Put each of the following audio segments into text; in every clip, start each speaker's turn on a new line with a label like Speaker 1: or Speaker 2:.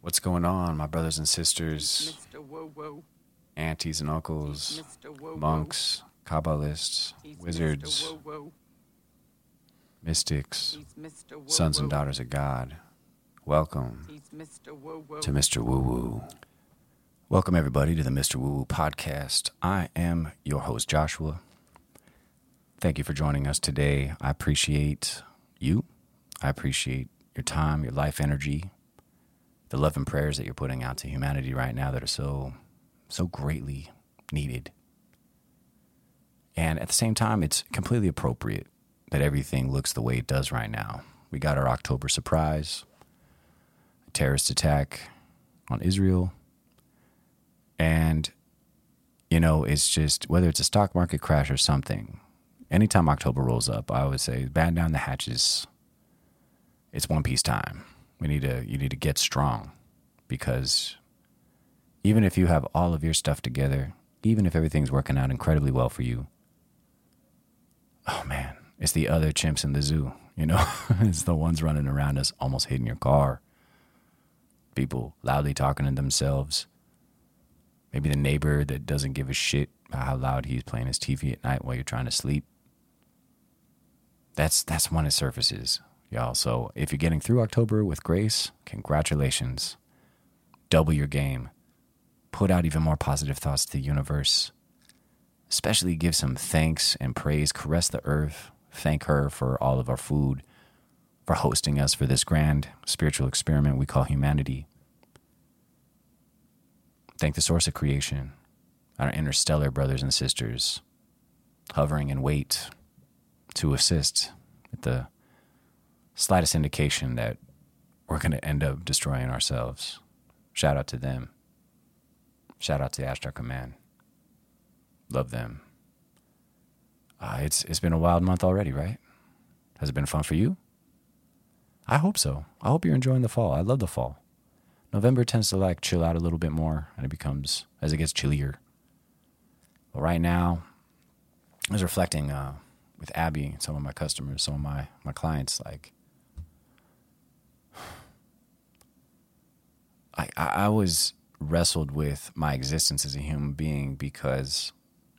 Speaker 1: What's going on, my brothers and sisters,
Speaker 2: Mr. Woo Woo.
Speaker 1: aunties and uncles,
Speaker 2: Mr. Woo Woo.
Speaker 1: monks, Kabbalists, wizards,
Speaker 2: Mr. Woo Woo.
Speaker 1: mystics,
Speaker 2: He's Mr. Woo
Speaker 1: sons and daughters of God? Welcome
Speaker 2: He's Mr. Woo Woo.
Speaker 1: to Mr. Woo Woo. Welcome, everybody, to the Mr. Woo Woo podcast. I am your host, Joshua. Thank you for joining us today. I appreciate you. I appreciate your time, your life energy, the love and prayers that you're putting out to humanity right now that are so, so greatly needed. And at the same time, it's completely appropriate that everything looks the way it does right now. We got our October surprise, a terrorist attack on Israel. And, you know, it's just whether it's a stock market crash or something, anytime October rolls up, I always say, batten down the hatches. It's one piece time. We need to you need to get strong because even if you have all of your stuff together, even if everything's working out incredibly well for you, oh man, it's the other chimps in the zoo, you know? it's the ones running around us almost hitting your car. People loudly talking to themselves. Maybe the neighbor that doesn't give a shit about how loud he's playing his TV at night while you're trying to sleep. That's that's when it surfaces, y'all. So if you're getting through October with grace, congratulations. Double your game. Put out even more positive thoughts to the universe. Especially give some thanks and praise. Caress the earth. Thank her for all of our food, for hosting us for this grand spiritual experiment we call humanity. Thank the source of creation, our interstellar brothers and sisters, hovering in wait to assist at the slightest indication that we're going to end up destroying ourselves. Shout out to them. Shout out to Ashtar Command. Love them. Uh, it's it's been a wild month already, right? Has it been fun for you? I hope so. I hope you're enjoying the fall. I love the fall. November tends to like chill out a little bit more, and it becomes as it gets chillier. But right now, I was reflecting uh, with Abby some of my customers, some of my my clients, like I, I was wrestled with my existence as a human being because,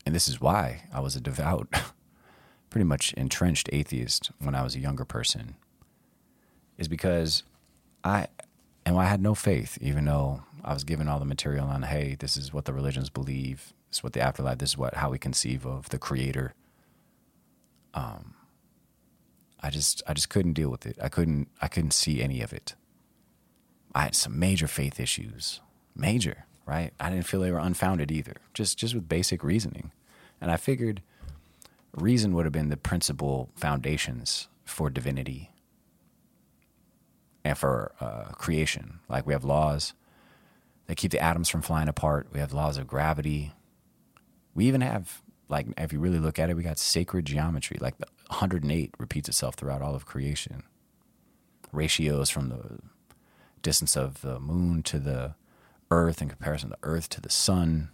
Speaker 1: and this is why I was a devout, pretty much entrenched atheist when I was a younger person, is because I, and I had no faith, even though I was given all the material on, hey, this is what the religions believe, this is what the afterlife, this is what how we conceive of the creator. Um, I just I just couldn't deal with it. I couldn't I couldn't see any of it. I had some major faith issues. Major, right? I didn't feel they were unfounded either. Just just with basic reasoning. And I figured reason would have been the principal foundations for divinity and for uh, creation. Like we have laws that keep the atoms from flying apart. We have laws of gravity. We even have, like, if you really look at it, we got sacred geometry. Like the 108 repeats itself throughout all of creation. Ratios from the distance of the moon to the earth in comparison to the earth to the sun.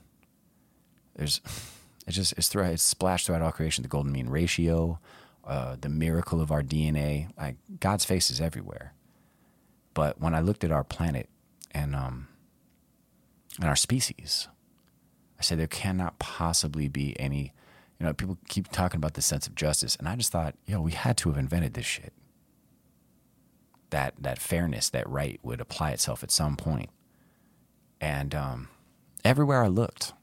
Speaker 1: There's, it's just, it's throughout, it's splashed throughout all creation. The golden mean ratio, uh, the miracle of our DNA. Like God's face is everywhere. But when I looked at our planet and um and our species, I said there cannot possibly be any you know, people keep talking about the sense of justice, and I just thought, yo, we had to have invented this shit. That that fairness, that right would apply itself at some point. And um everywhere I looked,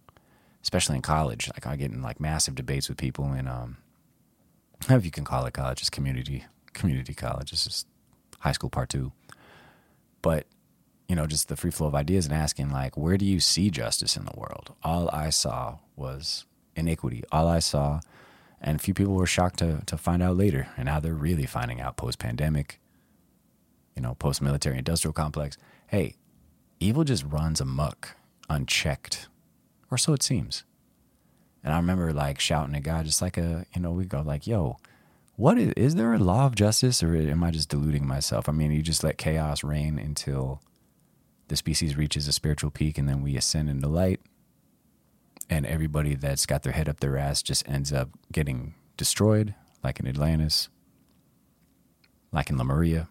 Speaker 1: especially in college, like I get in like massive debates with people in um know if you can call it college, it's community community college. It's just high school part two but you know just the free flow of ideas and asking like where do you see justice in the world all i saw was iniquity all i saw and a few people were shocked to, to find out later and now they're really finding out post-pandemic you know post-military industrial complex hey evil just runs amok unchecked or so it seems and i remember like shouting at god just like a you know we go like yo what is, is there a law of justice or am I just deluding myself? I mean, you just let chaos reign until the species reaches a spiritual peak and then we ascend into light. And everybody that's got their head up their ass just ends up getting destroyed, like in Atlantis, like in Lemuria.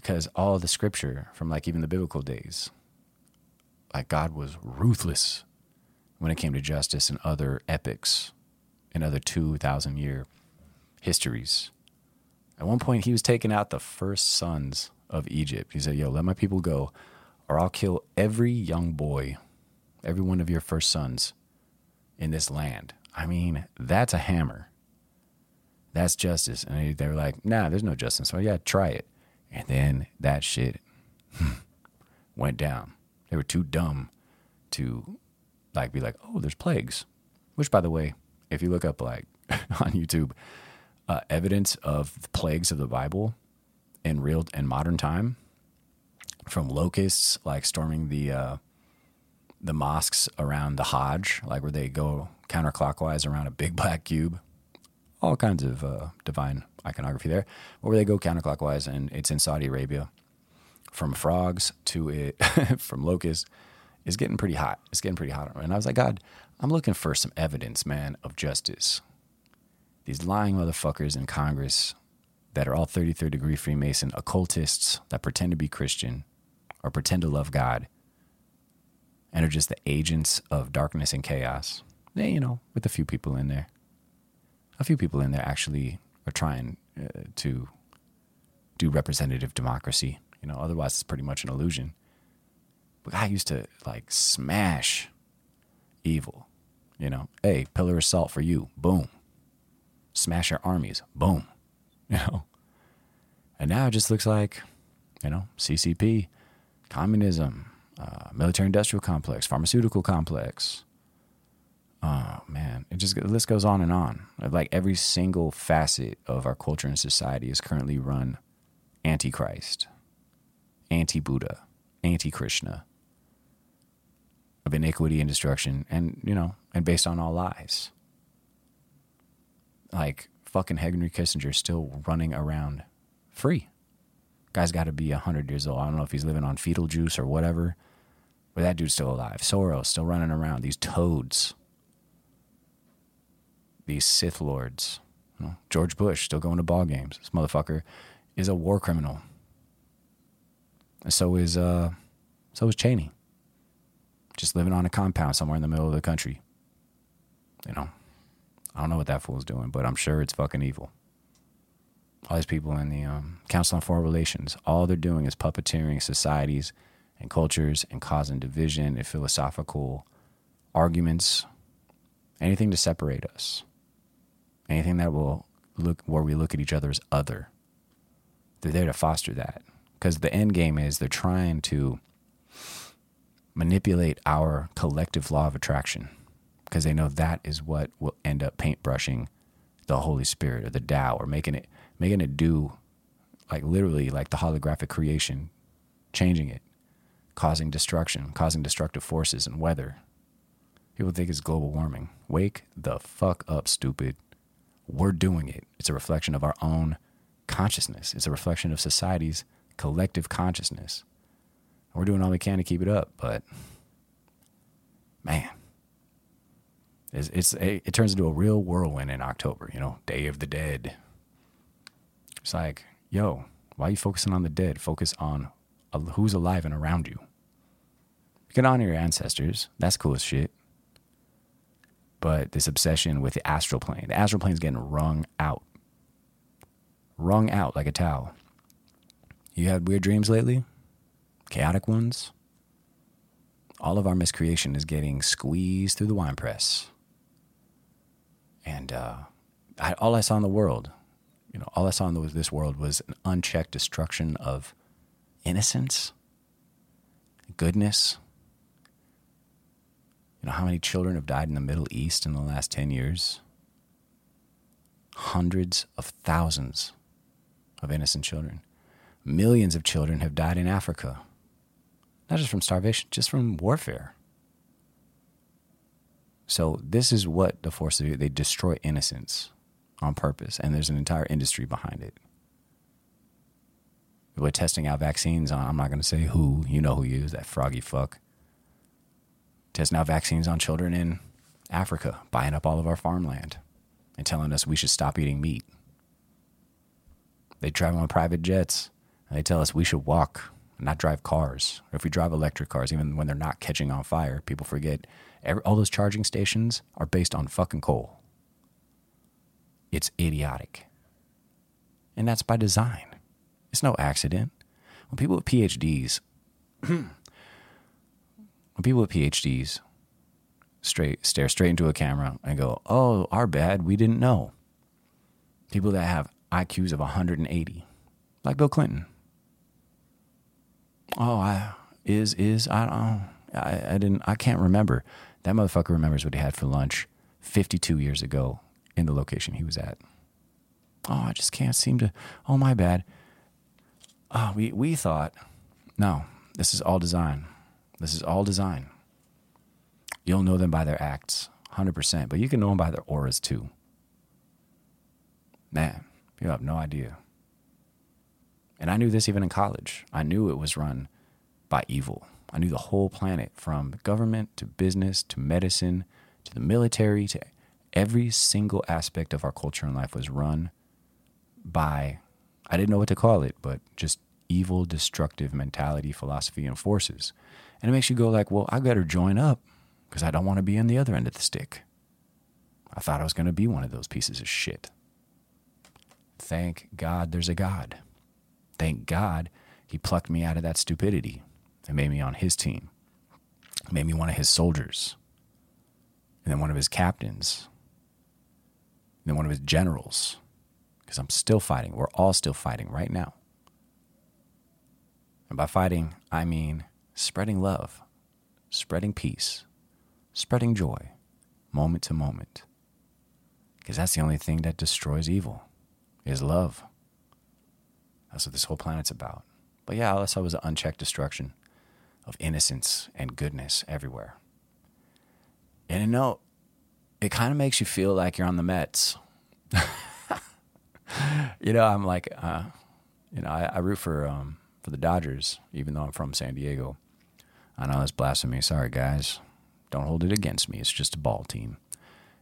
Speaker 1: Because all the scripture from like even the biblical days, like God was ruthless when it came to justice and other epics and other 2,000 year histories. At one point, he was taking out the first sons of Egypt. He said, Yo, let my people go, or I'll kill every young boy, every one of your first sons in this land. I mean, that's a hammer. That's justice. And they were like, Nah, there's no justice. So, yeah, try it. And then that shit went down. They were too dumb to like be like, oh, there's plagues. Which, by the way, if you look up like on YouTube, uh, evidence of the plagues of the Bible in real and modern time, from locusts like storming the uh, the mosques around the Hajj, like where they go counterclockwise around a big black cube, all kinds of uh, divine iconography there, where they go counterclockwise, and it's in Saudi Arabia. From frogs to it, from locusts, is getting pretty hot. It's getting pretty hot. And I was like, God, I'm looking for some evidence, man, of justice. These lying motherfuckers in Congress that are all 33rd degree Freemason, occultists that pretend to be Christian or pretend to love God and are just the agents of darkness and chaos. Yeah, you know, with a few people in there. A few people in there actually are trying uh, to do representative democracy. You know, otherwise it's pretty much an illusion. But I used to like smash evil. You know, hey, pillar of salt for you. Boom. Smash our armies. Boom. You know. And now it just looks like, you know, CCP, communism, uh, military industrial complex, pharmaceutical complex. Just the list goes on and on. Like every single facet of our culture and society is currently run antichrist, anti Buddha, anti Krishna, of iniquity and destruction, and you know, and based on all lies. Like fucking Henry Kissinger still running around free. Guy's got to be hundred years old. I don't know if he's living on fetal juice or whatever, but that dude's still alive. Soros still running around. These toads, these Sith lords. You know, George Bush still going to ball games. This motherfucker is a war criminal. And so is uh, so is Cheney just living on a compound somewhere in the middle of the country. You know, I don't know what that fool's doing, but I'm sure it's fucking evil. All these people in the um, Council on Foreign Relations, all they're doing is puppeteering societies and cultures and causing division and philosophical arguments, anything to separate us, anything that will look where we look at each other as other. They're there to foster that because the end game is they're trying to manipulate our collective law of attraction because they know that is what will end up paintbrushing the Holy Spirit or the Tao or making it making it do like literally like the holographic creation, changing it, causing destruction, causing destructive forces and weather. People think it's global warming. Wake the fuck up, stupid. We're doing it. It's a reflection of our own consciousness. It's a reflection of society's collective consciousness. We're doing all we can to keep it up, but man, it's, it's it turns into a real whirlwind in October. You know, Day of the Dead. It's like, yo, why are you focusing on the dead? Focus on who's alive and around you. You can honor your ancestors. That's cool as shit. But this obsession with the astral plane, the astral plane is getting wrung out. Wrung out like a towel. You had weird dreams lately? chaotic ones, all of our miscreation is getting squeezed through the wine press. And uh, I, all I saw in the world, you know, all I saw in the, this world was an unchecked destruction of innocence, goodness. You know, how many children have died in the Middle East in the last 10 years? Hundreds of thousands of innocent children. Millions of children have died in Africa not just from starvation, just from warfare. So this is what the forces do. They destroy innocence on purpose, and there's an entire industry behind it. We're testing out vaccines on. I'm not going to say who. You know who he is. That froggy fuck. Testing now vaccines on children in Africa, buying up all of our farmland, and telling us we should stop eating meat. They travel on private jets and They tell us we should walk, not drive cars. Or if we drive electric cars, even when they're not catching on fire, people forget every, all those charging stations are based on fucking coal. It's idiotic. And that's by design. It's no accident. When people with PhDs, when people with PhDs straight stare straight into a camera and go, "Oh, our bad, we didn't know." People that have IQs of 180, like Bill Clinton. Oh, I is is I don't I, I didn't I can't remember. That motherfucker remembers what he had for lunch 52 years ago in the location he was at. Oh, I just can't seem to. Oh, my bad. Oh, we we thought, no, this is all design. This is all design. You'll know them by their acts, 100%, but you can know them by their auras too. Man, you have no idea. And I knew this even in college. I knew it was run by evil. I knew the whole planet from government to business to medicine to the military to every single aspect of our culture and life was run by, I didn't know what to call it, but just evil, destructive mentality, philosophy, and forces. And it makes you go like, well, I better join up because I don't want to be on the other end of the stick. I thought I was going to be one of those pieces of shit. Thank God there's a God. Thank God he plucked me out of that stupidity and made me on his team, made me one of his soldiers, and then one of his captains, and then one of his generals, because I'm still fighting. We're all still fighting right now. And by fighting, I mean spreading love, spreading peace, spreading joy, moment to moment. Because that's the only thing that destroys evil is love. That's what this whole planet's about. But yeah, all I saw was an unchecked destruction of innocence and goodness everywhere. And you know, it kind of makes you feel like you're on the Mets. you know, I'm like, uh, you know, I, I root for um, for the Dodgers, even though I'm from San Diego. I know that's blasphemy. Sorry, guys. Don't hold it against me. It's just a ball team.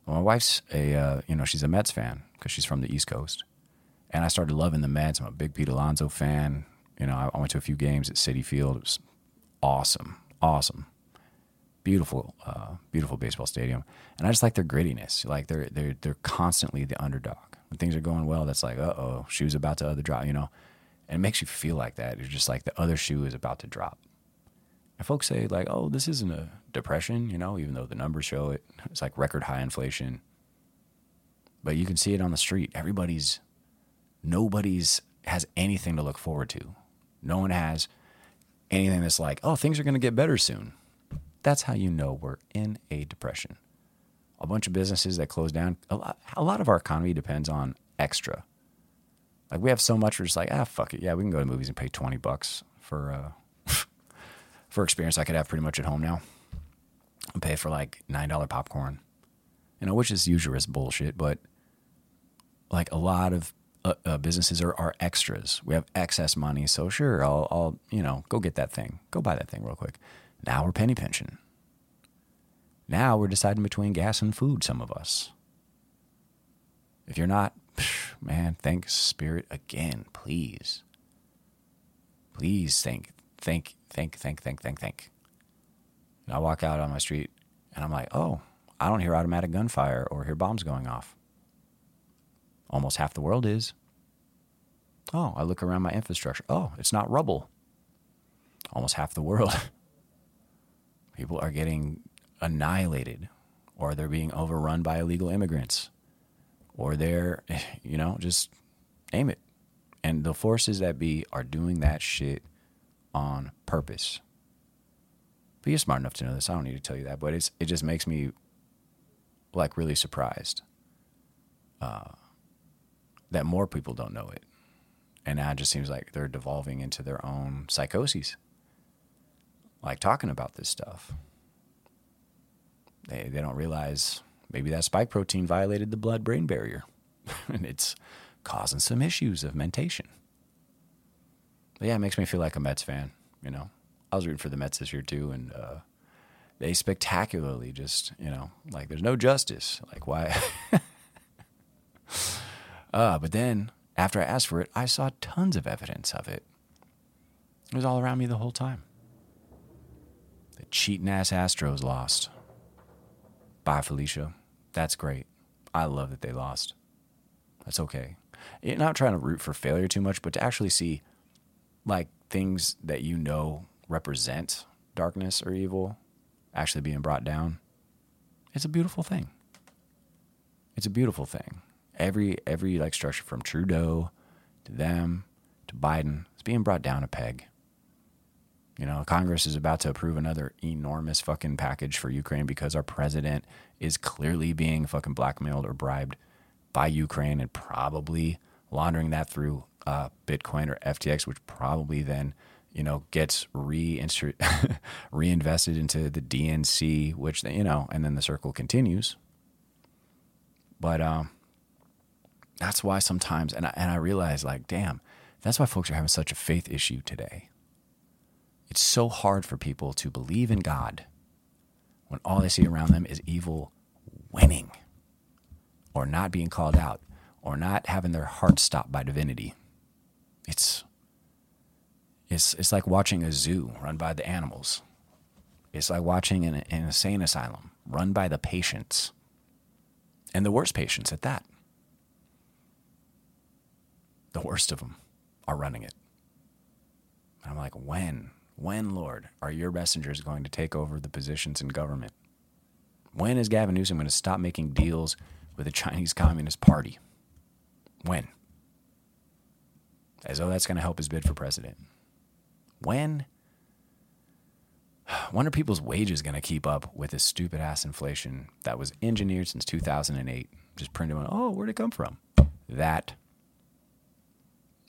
Speaker 1: Well, my wife's a, uh, you know, she's a Mets fan because she's from the East Coast and I started loving the Mets. I'm a big Pete Alonso fan. You know, I, went to a few games at Citi Field. It was awesome, awesome, beautiful, uh, beautiful baseball stadium. And I just like their grittiness. Like they're they're they're constantly the underdog. When things are going well, that's like, uh oh, shoe's about to other drop. You know, and it makes you feel like that. You're just like the other shoe is about to drop. And folks say like, oh, this isn't a depression. You know, even though the numbers show it, it's like record high inflation. But you can see it on the street. Everybody's nobody's has anything to look forward to. No one has anything that's like, oh, things are going to get better soon. That's how you know we're in a depression. A bunch of businesses that close down. A lot, a lot of our economy depends on extra. Like we have so much, we're just like, ah, fuck it. Yeah, we can go to movies and pay twenty bucks for uh, for experience I could have pretty much at home now. And pay for like nine dollar popcorn, you know, which is usually bullshit, but like a lot of uh, uh, businesses are, are extras. We have excess money, so sure, I'll, I'll, you know, go get that thing, go buy that thing real quick. Now we're penny pinching. Now we're deciding between gas and food. Some of us. If you're not, man, thank Spirit again, please. Please thank, thank, thank, thank, thank, thank, thank. And I walk out on my street, and I'm like, oh, I don't hear automatic gunfire or hear bombs going off. Almost half the world is. Oh, I look around my infrastructure. Oh, it's not rubble. Almost half the world. People are getting annihilated, or they're being overrun by illegal immigrants, or they're, you know, just aim it. And the forces that be are doing that shit on purpose. But you're smart enough to know this. I don't need to tell you that, but it's it just makes me like really surprised. Uh, that more people don't know it. And now it just seems like they're devolving into their own psychoses, like talking about this stuff. They, they don't realize maybe that spike protein violated the blood brain barrier and it's causing some issues of mentation. But yeah, it makes me feel like a Mets fan, you know. I was rooting for the Mets this year too, and uh, they spectacularly just, you know, like there's no justice. Like, why? Uh, but then after I asked for it, I saw tons of evidence of it. It was all around me the whole time. The cheating ass Astros lost. Bye, Felicia. That's great. I love that they lost. That's okay. You're not trying to root for failure too much, but to actually see like things that you know represent darkness or evil actually being brought down, it's a beautiful thing. It's a beautiful thing. Every every like structure from Trudeau to them to Biden is being brought down a peg. You know, Congress is about to approve another enormous fucking package for Ukraine because our president is clearly being fucking blackmailed or bribed by Ukraine and probably laundering that through uh, Bitcoin or FTX, which probably then you know gets re reinvested into the DNC, which you know, and then the circle continues. But um, that's why sometimes, and I, and I realize like, damn, that's why folks are having such a faith issue today. So hard for people to believe in God when all they see around them is evil winning or not being called out or not having their heart stopped by divinity. It's it's it's like watching a zoo run by the animals. It's like watching an, an insane asylum run by the patients. And the worst patients at that. The worst of them are running it. And I'm like, when? When, Lord, are your messengers going to take over the positions in government? When is Gavin Newsom going to stop making deals with the Chinese Communist Party? When? As though that's going to help his bid for president. When? When are people's wages going to keep up with this stupid ass inflation that was engineered since 2008? Just printed on, oh, where'd it come from? That,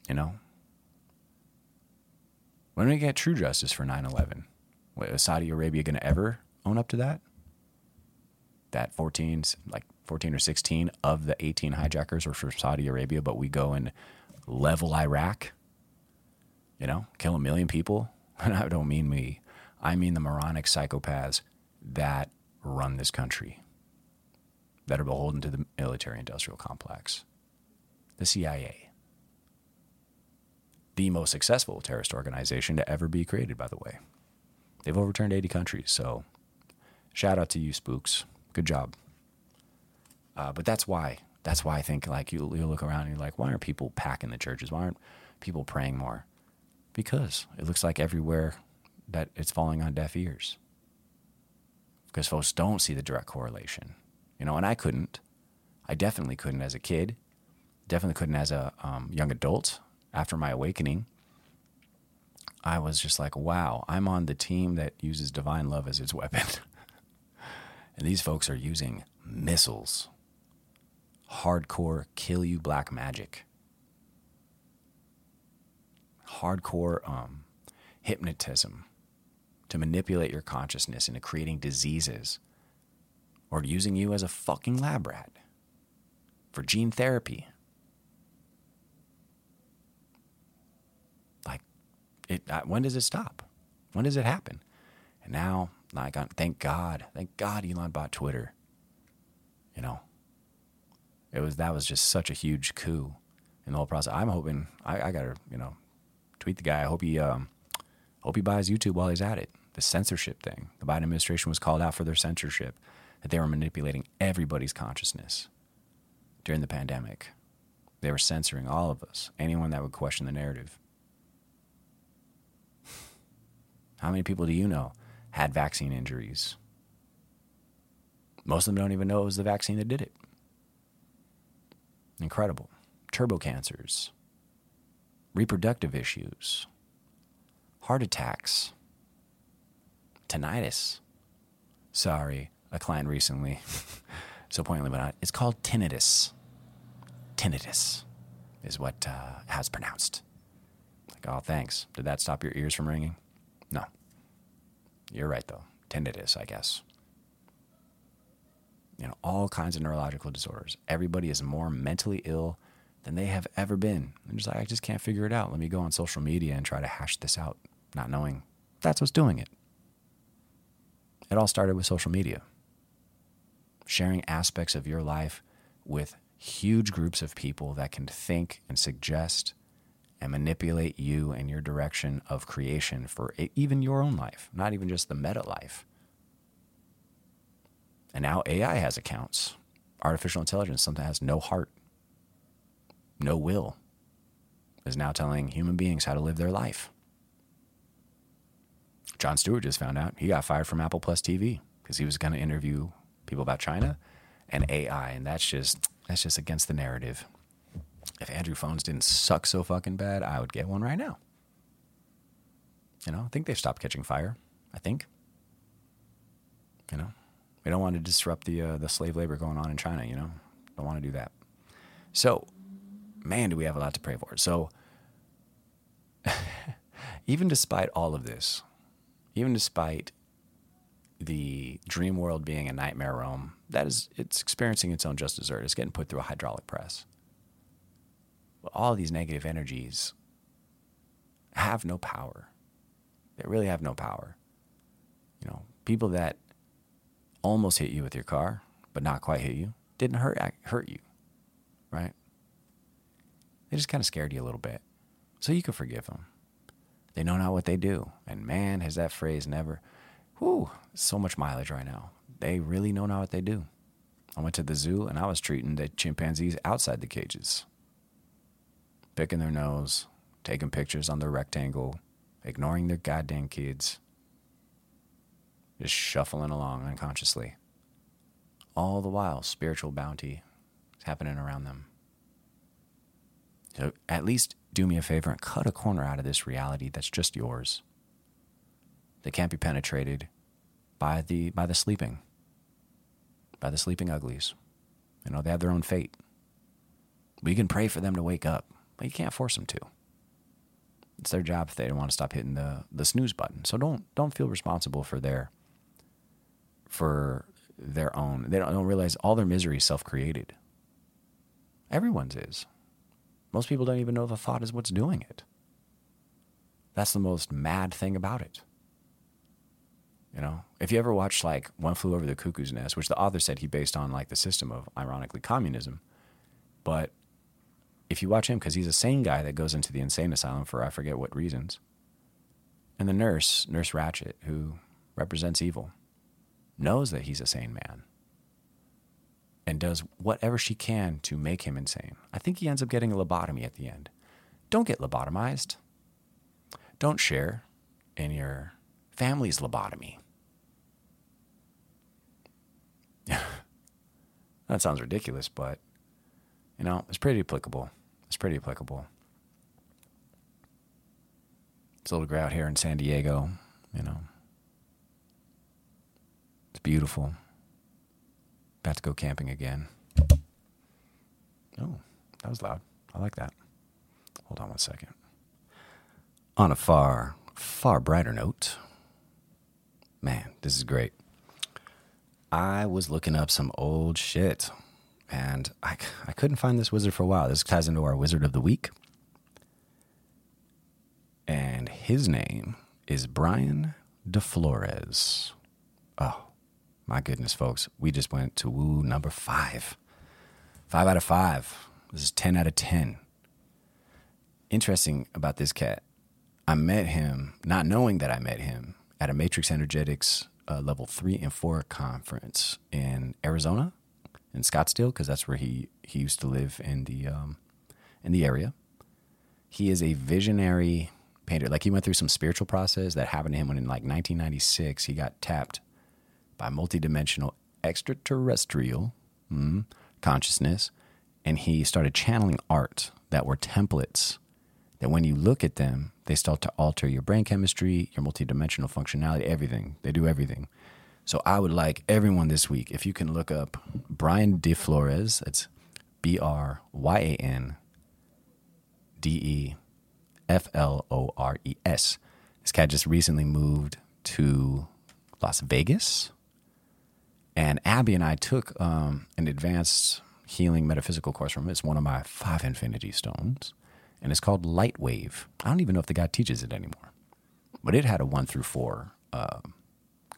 Speaker 1: you know? When do we get true justice for 9 11? Is Saudi Arabia going to ever own up to that? That 14, like 14 or 16 of the 18 hijackers were from Saudi Arabia, but we go and level Iraq, you know, kill a million people. And I don't mean me, I mean the moronic psychopaths that run this country, that are beholden to the military industrial complex, the CIA. The most successful terrorist organization to ever be created, by the way. They've overturned 80 countries, so shout out to you, spooks. Good job. Uh, but that's why. That's why I think like you you look around and you're like, why aren't people packing the churches? Why aren't people praying more? Because it looks like everywhere that it's falling on deaf ears. Because folks don't see the direct correlation. You know, and I couldn't. I definitely couldn't as a kid. Definitely couldn't as a um, young adult after my awakening. I was just like, wow, I'm on the team that uses divine love as its weapon. and these folks are using missiles hardcore kill you black magic, hardcore um, hypnotism to manipulate your consciousness into creating diseases or using you as a fucking lab rat for gene therapy. Like, it, uh, when does it stop? When does it happen? And now, like, thank God, thank God Elon bought Twitter. You know, it was that was just such a huge coup in the whole process. I'm hoping I, I gotta you know tweet the guy. I hope he um, hope he buys YouTube while he's at it. The censorship thing. The Biden administration was called out for their censorship that they were manipulating everybody's consciousness during the pandemic. They were censoring all of us, anyone that would question the narrative. How many people do you know had vaccine injuries? Most of them don't even know it was the vaccine that did it. Incredible. Turbo cancers, reproductive issues, heart attacks, tinnitus. Sorry, a client recently, so pointedly, but not. It's called tinnitus. Tinnitus is what uh, has pronounced. Like, oh, thanks. Did that stop your ears from ringing? You're right, though. Tinnitus, I guess you know, all kinds of neurological disorders. Everybody is more mentally ill than they have ever been. I'm just like, I just can't figure it out. Let me go on social media and try to hash this out, not knowing that's what's doing it. It all started with social media, sharing aspects of your life with huge groups of people that can think and suggest and manipulate you and your direction of creation for even your own life, not even just the meta life. And now AI has accounts. Artificial intelligence, something that has no heart, no will, is now telling human beings how to live their life. Jon Stewart just found out he got fired from Apple Plus TV because he was going to interview people about China and AI, and that's just that's just against the narrative. If Android phones didn't suck so fucking bad, I would get one right now. You know, I think they've stopped catching fire. I think. You know, we don't want to disrupt the uh, the slave labor going on in China. You know, don't want to do that. So, man, do we have a lot to pray for. So, even despite all of this, even despite the dream world being a nightmare realm, that is, it's experiencing its own just dessert. It's getting put through a hydraulic press. All these negative energies have no power. They really have no power. You know, people that almost hit you with your car, but not quite hit you, didn't hurt hurt you, right? They just kind of scared you a little bit, so you can forgive them. They know not what they do, and man, has that phrase never. Whew, so much mileage right now. They really know not what they do. I went to the zoo and I was treating the chimpanzees outside the cages, picking their nose, taking pictures on their rectangle, ignoring their goddamn kids, just shuffling along unconsciously. All the while, spiritual bounty is happening around them. So at least do me a favor and cut a corner out of this reality that's just yours. That can't be penetrated by the by the sleeping. By the sleeping uglies. You know, they have their own fate. We can pray for them to wake up, but you can't force them to. It's their job if they don't want to stop hitting the, the snooze button. So don't don't feel responsible for their for their own. They don't, don't realize all their misery is self created. Everyone's is. Most people don't even know the thought is what's doing it. That's the most mad thing about it. You know, if you ever watched like One Flew Over the Cuckoo's Nest, which the author said he based on like the system of, ironically, communism, but if you watch him, because he's a sane guy that goes into the insane asylum for I forget what reasons, and the nurse, Nurse Ratched, who represents evil, knows that he's a sane man and does whatever she can to make him insane. I think he ends up getting a lobotomy at the end. Don't get lobotomized. Don't share in your family's lobotomy. that sounds ridiculous, but you know, it's pretty applicable. It's pretty applicable. It's a little girl out here in San Diego, you know. It's beautiful. About to go camping again. Oh, that was loud. I like that. Hold on one second. On a far, far brighter note, man, this is great. I was looking up some old shit and I, I couldn't find this wizard for a while. This ties into our wizard of the week. And his name is Bryan DeFlores. Oh, my goodness, folks. We just went to woo number five. Five out of five. This is 10 out of 10. Interesting about this cat. I met him, not knowing that I met him, at a Matrix Energetics uh, level three and four conference in Arizona, in Scottsdale, because that's where he, he used to live in the, um, in the area. He is a visionary painter. Like he went through some spiritual process that happened to him when in like 1996 he got tapped by multidimensional extraterrestrial mm, consciousness, and he started channeling art that were templates that when you look at them, they start to alter your brain chemistry, your multidimensional functionality, everything. They do everything. So I would like everyone this week, if you can look up Bryan DeFlores, it's B R Y A N D E F L O R E S. This cat just recently moved to Las Vegas and Abby and I took um, an advanced healing metaphysical course from him. It's one of my five infinity stones, and it's called Light Wave. I don't even know if the guy teaches it anymore, but it had a one through four uh,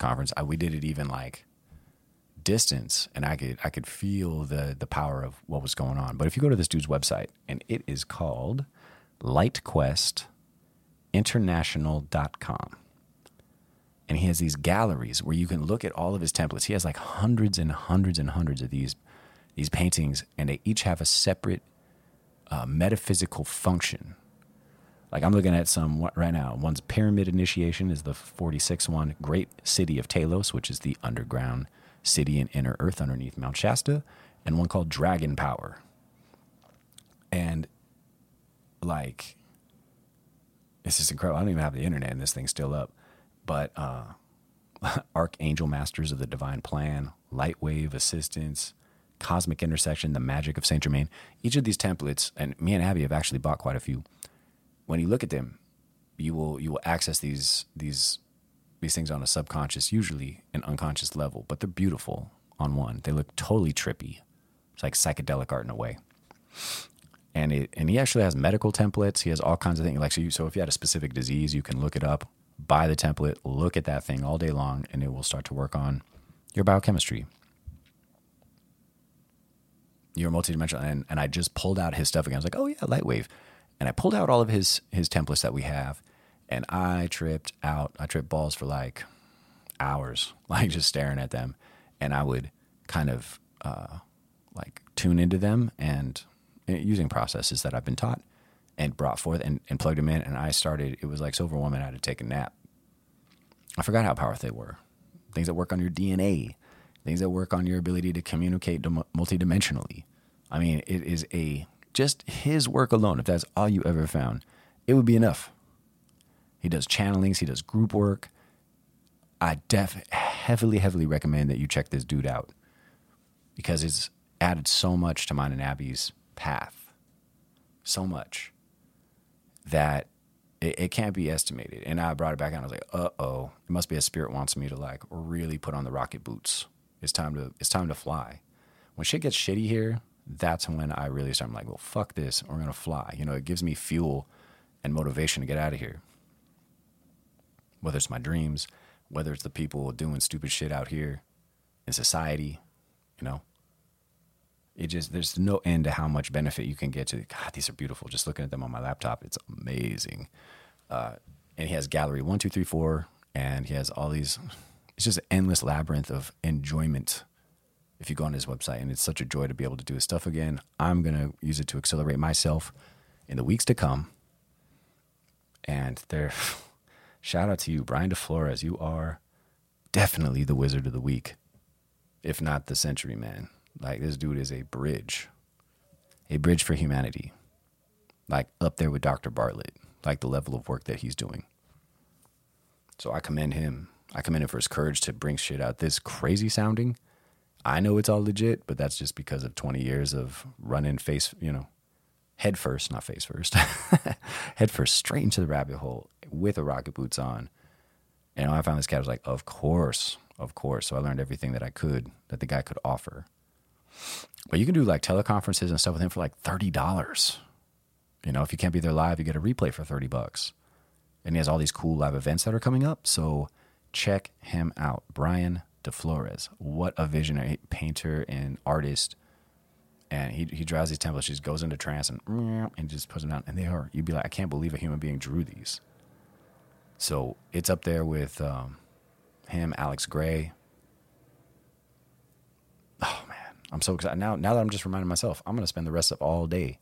Speaker 1: conference. I, we did it even like distance, and I could I could feel the the power of what was going on. But if you go to this dude's website, and it is called lightquestinternational.com. And he has these galleries where you can look at all of his templates. He has like hundreds and hundreds and hundreds of these these paintings, and they each have a separate uh, metaphysical function. Like I'm looking at some right now. One's Pyramid Initiation is the 46 one. Great City of Telos, which is the underground city in inner Earth underneath Mount Shasta, and one called Dragon Power. And like, it's just incredible. I don't even have the internet, and this thing's still up. But uh, Archangel Masters of the Divine Plan, Lightwave Assistance, Cosmic Intersection, The Magic of Saint Germain. Each of these templates, and me and Abby have actually bought quite a few. When you look at them, you will you will access these these these things on a subconscious, usually an unconscious level, but they're beautiful on one. They look totally trippy. It's like psychedelic art in a way. And it and he actually has medical templates. He has all kinds of things. Like so, you, so if you had a specific disease, you can look it up, buy the template, look at that thing all day long, and it will start to work on your biochemistry, you're multidimensional. And, and I just pulled out his stuff again. I was like, oh yeah, Lightwave. And I pulled out all of his his templates that we have, and I tripped out. I tripped balls for like hours, like just staring at them. And I would kind of uh, like tune into them and uh, using processes that I've been taught and brought forth and, and plugged them in. And I started, it was like Silver Woman, I had to take a nap. I forgot how powerful they were. Things that work on your DNA, things that work on your ability to communicate multidimensionally. I mean, it is a just his work alone. If that's all you ever found, it would be enough. He does channelings, he does group work. I def heavily, heavily recommend that you check this dude out because it's added so much to mine and Abby's path, so much that it, it can't be estimated. And I brought it back and I was like, uh oh, it must be a spirit wants me to like really put on the rocket boots. It's time to it's time to fly. When shit gets shitty here, that's when I really start. I'm like, well, fuck this. We're gonna fly. You know, it gives me fuel and motivation to get out of here. Whether it's my dreams, whether it's the people doing stupid shit out here in society, you know. It just there's no end to how much benefit you can get to. God, these are beautiful. Just looking at them on my laptop, it's amazing. Uh, and he has gallery one, two, three, four, and he has all these it's just an endless labyrinth of enjoyment if you go on his website. And it's such a joy to be able to do his stuff again. I'm going to use it to accelerate myself in the weeks to come. And there, shout out to you, Bryan DeFlores. You are definitely the wizard of the week, if not the century, man. Like, this dude is a bridge, a bridge for humanity. Like, up there with Dr. Bartlett, like the level of work that he's doing. So I commend him I commend him for his courage to bring shit out this crazy sounding. I know it's all legit, but that's just because of 20 years of running face, you know, head first, not face first, head first, straight into the rabbit hole with a rocket boots on. And I found this cat, I was like, of course, of course. So I learned everything that I could that the guy could offer. But you can do like teleconferences and stuff with him for like $30. You know, if you can't be there live, you get a replay for 30 bucks. And he has all these cool live events that are coming up. So check him out. Bryan DeFlores. What a visionary painter and artist. And he, he draws these templates, just goes into trance and, and just puts them down. And they are, you'd be like, I can't believe a human being drew these. So it's up there with um, him, Alex Grey. Oh man, I'm so excited. Now, now that I'm just reminding myself, I'm going to spend the rest of all day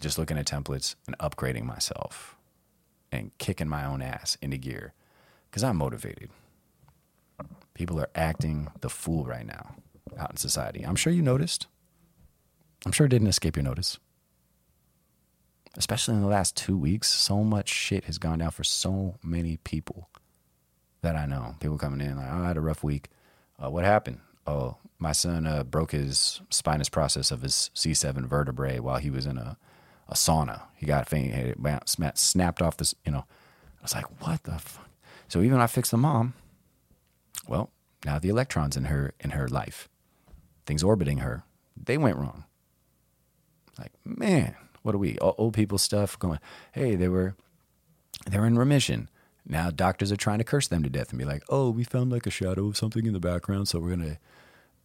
Speaker 1: just looking at templates and upgrading myself and kicking my own ass into gear because I'm motivated. People are acting the fool right now out in society. I'm sure you noticed. I'm sure it didn't escape your notice. Especially in the last two weeks, so much shit has gone down for so many people that I know. People coming in like, oh, I had a rough week. Uh, what happened? Oh, my son uh, broke his spinous process of his C7 vertebrae while he was in a, a sauna. He got faint, snapped off this, you know. I was like, what the fuck? So even I fixed the mom, well, now the electrons in her in her life, things orbiting her, they went wrong. Like, man, what are we? Old people stuff going, hey, they were they're in remission. Now doctors are trying to curse them to death and be like, oh, we found like a shadow of something in the background, so we're gonna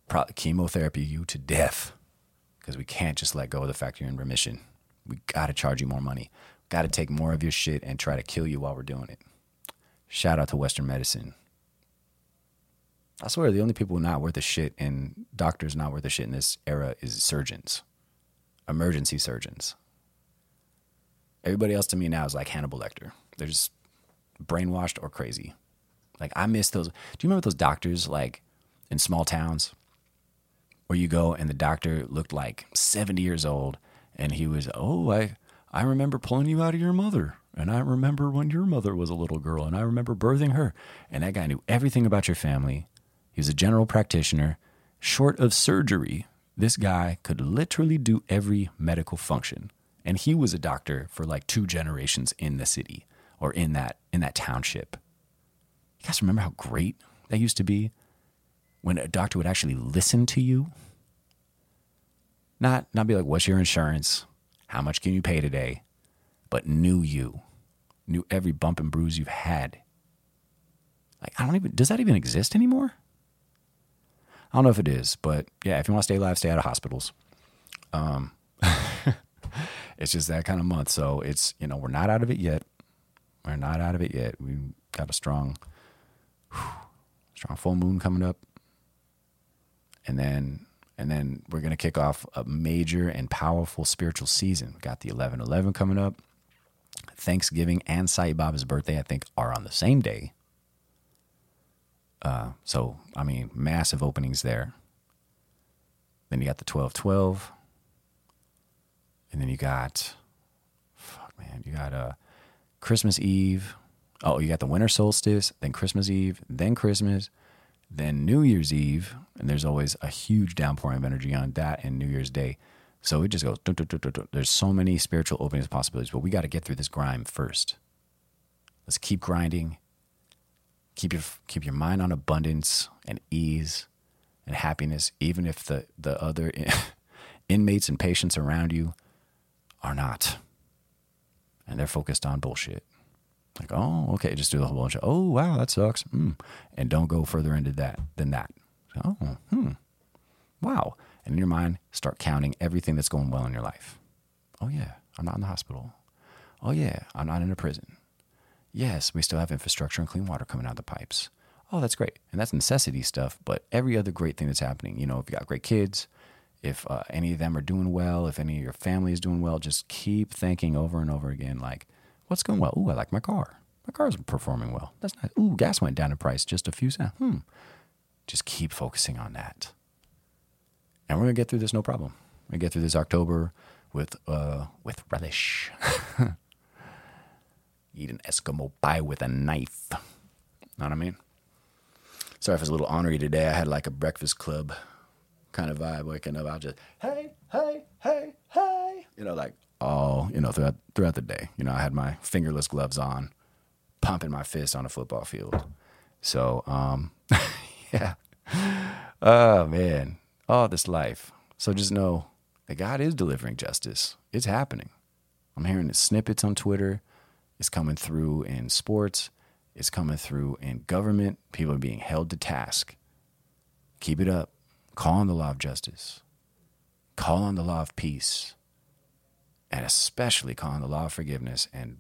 Speaker 1: pro- chemotherapy you to death because we can't just let go of the fact you're in remission. We got to charge you more money. got to take more of your shit and try to kill you while we're doing it. Shout out to Western medicine. I swear, the only people not worth a shit and doctors not worth a shit in this era is surgeons, emergency surgeons. Everybody else to me now is like Hannibal Lecter. They're just brainwashed or crazy. Like I miss those. Do you remember those doctors like in small towns where you go and the doctor looked like 70 years old and he was, "Oh, I I remember pulling you out of your mother." And I remember when your mother was a little girl and I remember birthing her. And that guy knew everything about your family. He was a general practitioner. Short of surgery, this guy could literally do every medical function. And he was a doctor for like two generations in the city or in that in that township. You guys remember how great that used to be? When a doctor would actually listen to you. Not not be like, what's your insurance? How much can you pay today? But knew you. Knew every bump and bruise you've had. Like I don't even does that even exist anymore? I don't know if it is, but yeah, if you want to stay alive, stay out of hospitals. Um, it's just that kind of month. So it's, you know, we're not out of it yet. We're not out of it yet. We got a strong, strong full moon coming up. And then, and then we're going to kick off a major and powerful spiritual season. We got the 11 11 coming up. Thanksgiving and Sai Baba's birthday, I think, are on the same day. Uh, so, I mean, massive openings there. Then you got the 12 12. And then you got, fuck, man, you got uh, Christmas Eve. Oh, you got the winter solstice, then Christmas Eve, then Christmas, then New Year's Eve. And there's always a huge downpouring of energy on that and New Year's Day. So it just goes, there's so many spiritual openings possibilities, but we got to get through this grime first. Let's keep grinding keep your keep your mind on abundance and ease and happiness, even if the the other inmates and patients around you are not, and they're focused on bullshit. Like, oh, okay, just do the whole bunch of, oh, wow, that sucks, mm. and don't go further into that than that. Oh, hmm, wow, and in your mind, start counting everything that's going well in your life. Oh yeah, I'm not in the hospital. Oh yeah, I'm not in a prison. Yes, we still have infrastructure and clean water coming out of the pipes. Oh, that's great. And that's necessity stuff. But every other great thing that's happening, you know, if you got great kids, if uh, any of them are doing well, if any of your family is doing well, just keep thinking over and over again, like, what's going well? Ooh, I like my car. My car's performing well. That's nice. Ooh, gas went down in price just a few cents. Hmm. Just keep focusing on that. And we're gonna get through this no problem. We're gonna get through this October with uh with relish. eat an Eskimo pie with a knife. Know what I mean? Sorry if it's a little ornery today. I had like a breakfast club kind of vibe waking up. I'll just, hey, hey, hey, hey. You know, like all, you know, throughout throughout the day. You know, I had my fingerless gloves on, pumping my fist on a football field. So, um, yeah. Oh man. Oh, this life. So just know that God is delivering justice. It's happening. I'm hearing the snippets on Twitter. It's coming through in sports. It's coming through in government. People are being held to task. Keep it up. Call on the law of justice. Call on the law of peace. And especially call on the law of forgiveness and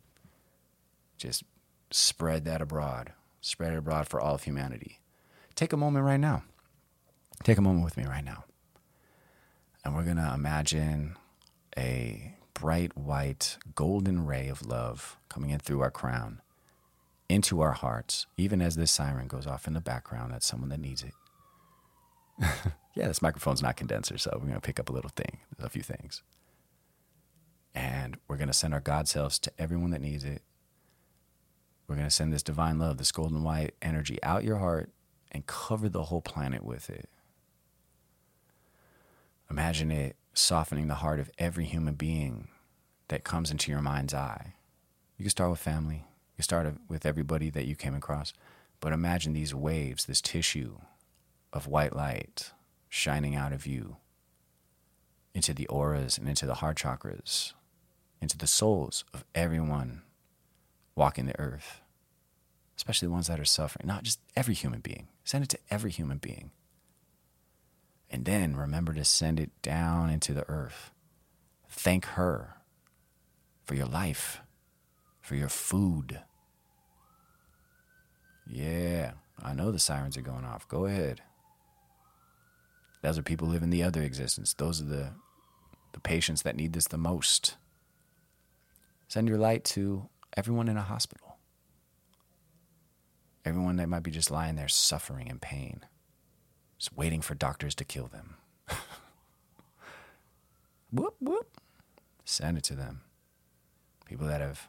Speaker 1: just spread that abroad. Spread it abroad for all of humanity. Take a moment right now. Take a moment with me right now. And we're going to imagine a bright white golden ray of love coming in through our crown into our hearts, even as this siren goes off in the background. That's someone that needs it. yeah, this microphone's not condenser, so we're going to pick up a little thing, a few things. And we're going to send our God selves to everyone that needs it. We're going to send this divine love, this golden white energy out your heart and cover the whole planet with it. Imagine it softening the heart of every human being that comes into your mind's eye. You can start with family, you start with everybody that you came across, but imagine these waves, this tissue of white light shining out of you into the auras and into the heart chakras, into the souls of everyone walking the earth, especially the ones that are suffering, not just every human being. Send it to every human being. And then remember to send it down into the earth. Thank her for your life. for your food. Yeah, I know the sirens are going off. Go ahead. Those are people living the other existence. Those are the the patients that need this the most. Send your light to everyone in a hospital. Everyone that might be just lying there suffering in pain, just waiting for doctors to kill them. whoop, whoop. Send it to them. People that have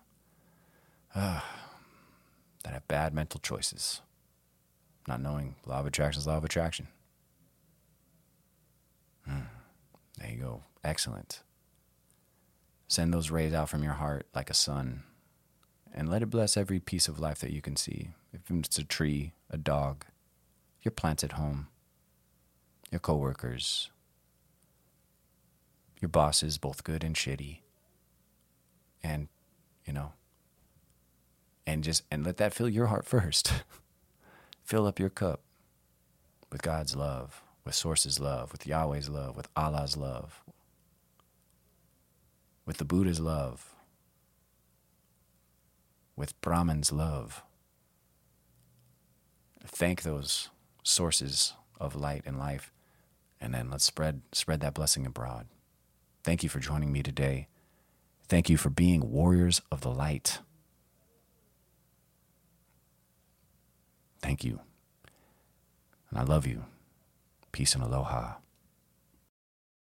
Speaker 1: uh, that have bad mental choices, not knowing law of attraction is law of attraction. Hmm. There you go. Excellent. Send those rays out from your heart like a sun and let it bless every piece of life that you can see. If it's a tree, a dog, your plants at home, your coworkers, your bosses, both good and shitty. And, you know, and just and let that fill your heart first. fill up your cup with God's love, with Source's love, with Yahweh's love, with Allah's love, with the Buddha's love, with Brahman's love. Thank those sources of light and life, and then let's spread spread that blessing abroad. Thank you for joining me today. Thank you for being warriors of the light. Thank you. And I love you. Peace and aloha.